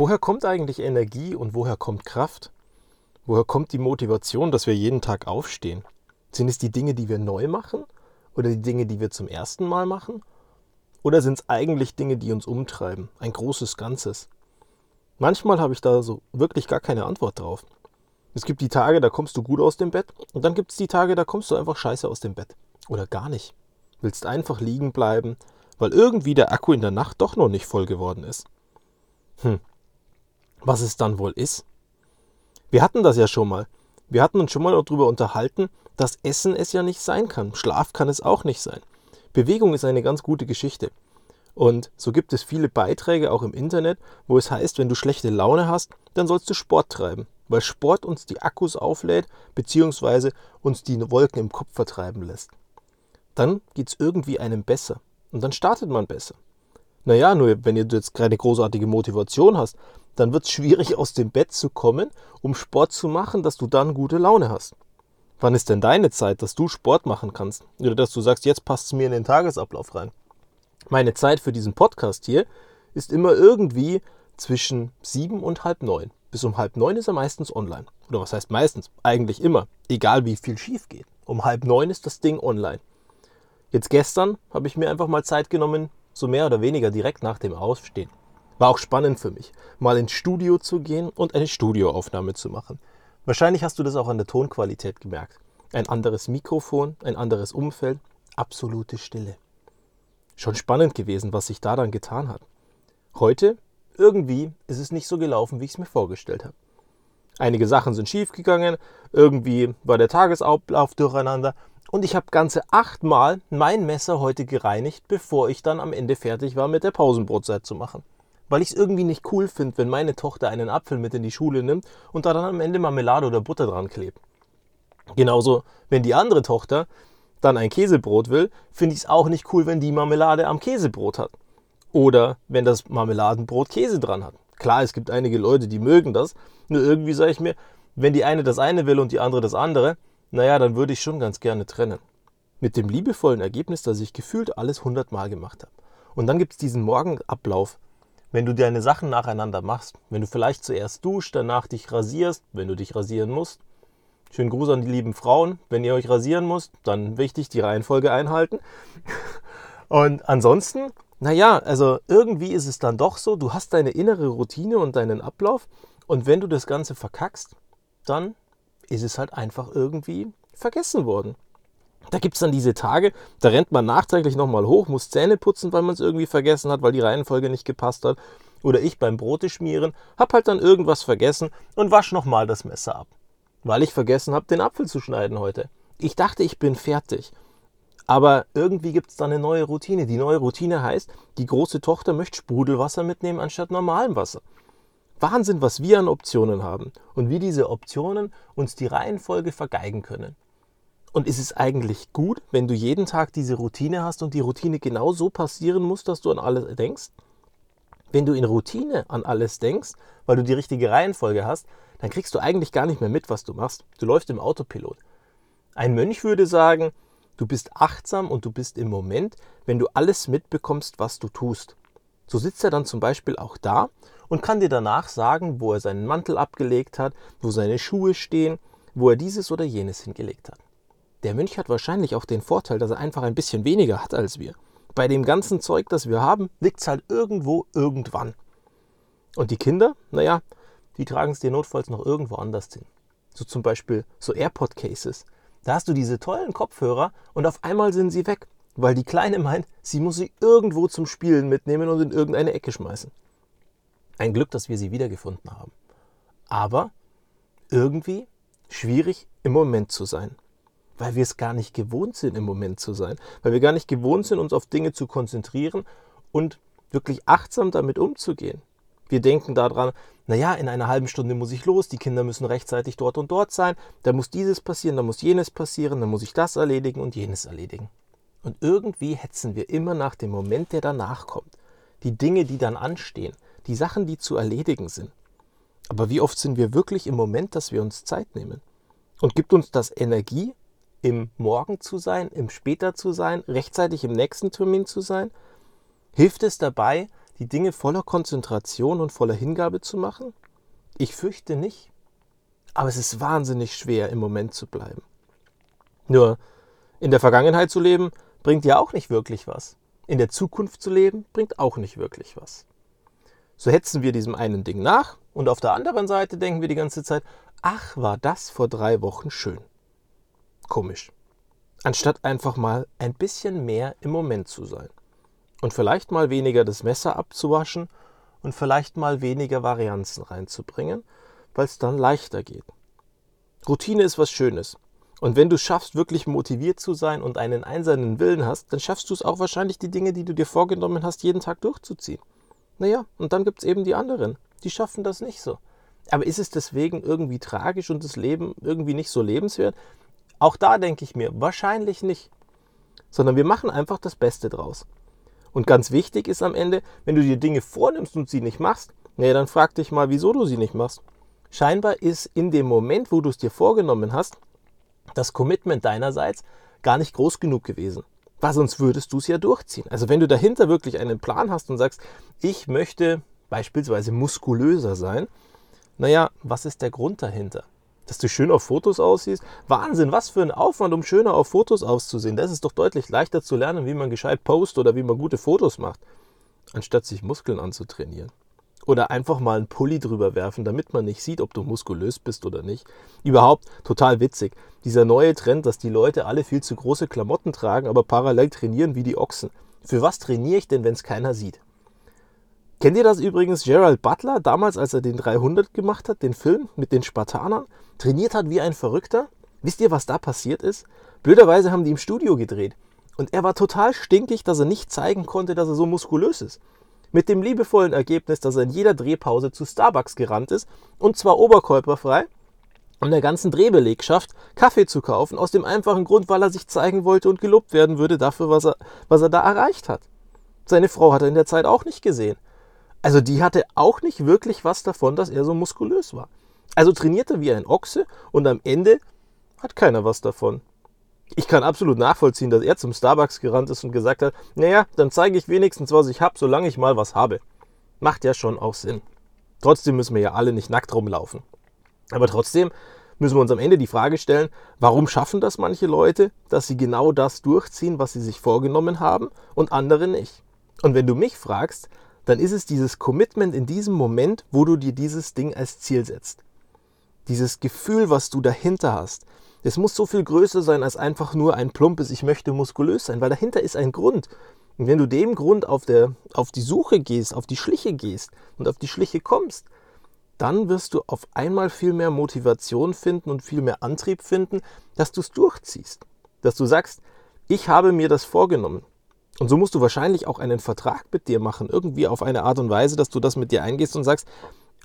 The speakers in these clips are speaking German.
Woher kommt eigentlich Energie und woher kommt Kraft? Woher kommt die Motivation, dass wir jeden Tag aufstehen? Sind es die Dinge, die wir neu machen oder die Dinge, die wir zum ersten Mal machen? Oder sind es eigentlich Dinge, die uns umtreiben? Ein großes Ganzes. Manchmal habe ich da so wirklich gar keine Antwort drauf. Es gibt die Tage, da kommst du gut aus dem Bett und dann gibt es die Tage, da kommst du einfach scheiße aus dem Bett. Oder gar nicht. Willst einfach liegen bleiben, weil irgendwie der Akku in der Nacht doch noch nicht voll geworden ist. Hm. Was es dann wohl ist? Wir hatten das ja schon mal. Wir hatten uns schon mal darüber unterhalten, dass Essen es ja nicht sein kann. Schlaf kann es auch nicht sein. Bewegung ist eine ganz gute Geschichte. Und so gibt es viele Beiträge auch im Internet, wo es heißt, wenn du schlechte Laune hast, dann sollst du Sport treiben, weil Sport uns die Akkus auflädt, beziehungsweise uns die Wolken im Kopf vertreiben lässt. Dann geht es irgendwie einem besser und dann startet man besser. Naja, nur wenn du jetzt keine großartige Motivation hast, dann wird es schwierig, aus dem Bett zu kommen, um Sport zu machen, dass du dann gute Laune hast. Wann ist denn deine Zeit, dass du Sport machen kannst? Oder dass du sagst, jetzt passt es mir in den Tagesablauf rein? Meine Zeit für diesen Podcast hier ist immer irgendwie zwischen sieben und halb neun. Bis um halb neun ist er meistens online. Oder was heißt meistens? Eigentlich immer. Egal wie viel schief geht. Um halb neun ist das Ding online. Jetzt gestern habe ich mir einfach mal Zeit genommen, so mehr oder weniger direkt nach dem Aufstehen. War auch spannend für mich, mal ins Studio zu gehen und eine Studioaufnahme zu machen. Wahrscheinlich hast du das auch an der Tonqualität gemerkt. Ein anderes Mikrofon, ein anderes Umfeld, absolute Stille. Schon spannend gewesen, was sich da dann getan hat. Heute, irgendwie, ist es nicht so gelaufen, wie ich es mir vorgestellt habe. Einige Sachen sind schiefgegangen, irgendwie war der Tagesablauf durcheinander und ich habe ganze achtmal mein Messer heute gereinigt, bevor ich dann am Ende fertig war, mit der Pausenbrotzeit zu machen weil ich es irgendwie nicht cool finde, wenn meine Tochter einen Apfel mit in die Schule nimmt und da dann am Ende Marmelade oder Butter dran klebt. Genauso, wenn die andere Tochter dann ein Käsebrot will, finde ich es auch nicht cool, wenn die Marmelade am Käsebrot hat. Oder wenn das Marmeladenbrot Käse dran hat. Klar, es gibt einige Leute, die mögen das. Nur irgendwie sage ich mir, wenn die eine das eine will und die andere das andere, naja, dann würde ich schon ganz gerne trennen. Mit dem liebevollen Ergebnis, dass ich gefühlt alles hundertmal gemacht habe. Und dann gibt es diesen Morgenablauf, wenn du deine Sachen nacheinander machst, wenn du vielleicht zuerst duscht, danach dich rasierst, wenn du dich rasieren musst. Schönen Gruß an die lieben Frauen. Wenn ihr euch rasieren müsst, dann wichtig die Reihenfolge einhalten. Und ansonsten, naja, also irgendwie ist es dann doch so, du hast deine innere Routine und deinen Ablauf. Und wenn du das Ganze verkackst, dann ist es halt einfach irgendwie vergessen worden. Da gibt es dann diese Tage, da rennt man nachträglich nochmal hoch, muss Zähne putzen, weil man es irgendwie vergessen hat, weil die Reihenfolge nicht gepasst hat. Oder ich beim Brote schmieren, hab halt dann irgendwas vergessen und wasch nochmal das Messer ab. Weil ich vergessen habe, den Apfel zu schneiden heute. Ich dachte, ich bin fertig. Aber irgendwie gibt es da eine neue Routine. Die neue Routine heißt, die große Tochter möchte Sprudelwasser mitnehmen anstatt normalem Wasser. Wahnsinn, was wir an Optionen haben und wie diese Optionen uns die Reihenfolge vergeigen können. Und ist es eigentlich gut, wenn du jeden Tag diese Routine hast und die Routine genau so passieren muss, dass du an alles denkst? Wenn du in Routine an alles denkst, weil du die richtige Reihenfolge hast, dann kriegst du eigentlich gar nicht mehr mit, was du machst. Du läufst im Autopilot. Ein Mönch würde sagen, du bist achtsam und du bist im Moment, wenn du alles mitbekommst, was du tust. So sitzt er dann zum Beispiel auch da und kann dir danach sagen, wo er seinen Mantel abgelegt hat, wo seine Schuhe stehen, wo er dieses oder jenes hingelegt hat. Der Mönch hat wahrscheinlich auch den Vorteil, dass er einfach ein bisschen weniger hat als wir. Bei dem ganzen Zeug, das wir haben, liegt es halt irgendwo irgendwann. Und die Kinder, naja, die tragen es dir notfalls noch irgendwo anders hin. So zum Beispiel so AirPod-Cases. Da hast du diese tollen Kopfhörer und auf einmal sind sie weg, weil die Kleine meint, sie muss sie irgendwo zum Spielen mitnehmen und in irgendeine Ecke schmeißen. Ein Glück, dass wir sie wiedergefunden haben. Aber irgendwie schwierig im Moment zu sein weil wir es gar nicht gewohnt sind, im Moment zu sein, weil wir gar nicht gewohnt sind, uns auf Dinge zu konzentrieren und wirklich achtsam damit umzugehen. Wir denken daran, naja, in einer halben Stunde muss ich los, die Kinder müssen rechtzeitig dort und dort sein, da muss dieses passieren, da muss jenes passieren, da muss ich das erledigen und jenes erledigen. Und irgendwie hetzen wir immer nach dem Moment, der danach kommt. Die Dinge, die dann anstehen, die Sachen, die zu erledigen sind. Aber wie oft sind wir wirklich im Moment, dass wir uns Zeit nehmen? Und gibt uns das Energie, im Morgen zu sein, im Später zu sein, rechtzeitig im nächsten Termin zu sein? Hilft es dabei, die Dinge voller Konzentration und voller Hingabe zu machen? Ich fürchte nicht. Aber es ist wahnsinnig schwer, im Moment zu bleiben. Nur in der Vergangenheit zu leben, bringt ja auch nicht wirklich was. In der Zukunft zu leben, bringt auch nicht wirklich was. So hetzen wir diesem einen Ding nach und auf der anderen Seite denken wir die ganze Zeit, ach, war das vor drei Wochen schön. Komisch. Anstatt einfach mal ein bisschen mehr im Moment zu sein. Und vielleicht mal weniger das Messer abzuwaschen und vielleicht mal weniger Varianzen reinzubringen, weil es dann leichter geht. Routine ist was Schönes. Und wenn du schaffst, wirklich motiviert zu sein und einen einsamen Willen hast, dann schaffst du es auch wahrscheinlich, die Dinge, die du dir vorgenommen hast, jeden Tag durchzuziehen. Naja, und dann gibt es eben die anderen, die schaffen das nicht so. Aber ist es deswegen irgendwie tragisch und das Leben irgendwie nicht so lebenswert? Auch da denke ich mir, wahrscheinlich nicht. Sondern wir machen einfach das Beste draus. Und ganz wichtig ist am Ende, wenn du dir Dinge vornimmst und sie nicht machst, naja, dann frag dich mal, wieso du sie nicht machst. Scheinbar ist in dem Moment, wo du es dir vorgenommen hast, das Commitment deinerseits gar nicht groß genug gewesen. Weil sonst würdest du es ja durchziehen. Also wenn du dahinter wirklich einen Plan hast und sagst, ich möchte beispielsweise muskulöser sein, naja, was ist der Grund dahinter? Dass du schön auf Fotos aussiehst? Wahnsinn, was für ein Aufwand, um schöner auf Fotos auszusehen. Das ist doch deutlich leichter zu lernen, wie man gescheit postet oder wie man gute Fotos macht, anstatt sich Muskeln anzutrainieren. Oder einfach mal einen Pulli drüber werfen, damit man nicht sieht, ob du muskulös bist oder nicht. Überhaupt total witzig. Dieser neue Trend, dass die Leute alle viel zu große Klamotten tragen, aber parallel trainieren wie die Ochsen. Für was trainiere ich denn, wenn es keiner sieht? Kennt ihr das übrigens? Gerald Butler, damals, als er den 300 gemacht hat, den Film mit den Spartanern, trainiert hat wie ein Verrückter. Wisst ihr, was da passiert ist? Blöderweise haben die im Studio gedreht. Und er war total stinkig, dass er nicht zeigen konnte, dass er so muskulös ist. Mit dem liebevollen Ergebnis, dass er in jeder Drehpause zu Starbucks gerannt ist, und zwar oberkörperfrei, um der ganzen Drehbelegschaft Kaffee zu kaufen, aus dem einfachen Grund, weil er sich zeigen wollte und gelobt werden würde dafür, was er, was er da erreicht hat. Seine Frau hat er in der Zeit auch nicht gesehen. Also die hatte auch nicht wirklich was davon, dass er so muskulös war. Also trainierte wie ein Ochse und am Ende hat keiner was davon ich kann absolut nachvollziehen, dass er zum Starbucks gerannt ist und gesagt hat, naja, dann zeige ich wenigstens, was ich habe, solange ich mal was habe. Macht ja schon auch Sinn. Trotzdem müssen wir ja alle nicht nackt rumlaufen. Aber trotzdem müssen wir uns am Ende die Frage stellen, warum schaffen das manche Leute, dass sie genau das durchziehen, was sie sich vorgenommen haben und andere nicht? Und wenn du mich fragst, dann ist es dieses Commitment in diesem Moment, wo du dir dieses Ding als Ziel setzt. Dieses Gefühl, was du dahinter hast, es muss so viel größer sein als einfach nur ein plumpes, ich möchte muskulös sein, weil dahinter ist ein Grund. Und wenn du dem Grund auf, der, auf die Suche gehst, auf die Schliche gehst und auf die Schliche kommst, dann wirst du auf einmal viel mehr Motivation finden und viel mehr Antrieb finden, dass du es durchziehst. Dass du sagst, ich habe mir das vorgenommen. Und so musst du wahrscheinlich auch einen Vertrag mit dir machen, irgendwie auf eine Art und Weise, dass du das mit dir eingehst und sagst,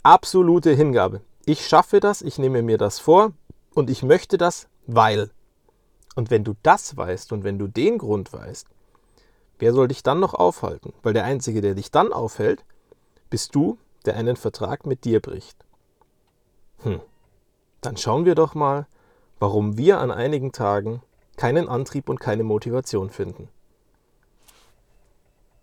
absolute Hingabe. Ich schaffe das, ich nehme mir das vor, und ich möchte das, weil. Und wenn du das weißt und wenn du den Grund weißt, wer soll dich dann noch aufhalten? Weil der Einzige, der dich dann aufhält, bist du, der einen Vertrag mit dir bricht. Hm, dann schauen wir doch mal, warum wir an einigen Tagen keinen Antrieb und keine Motivation finden.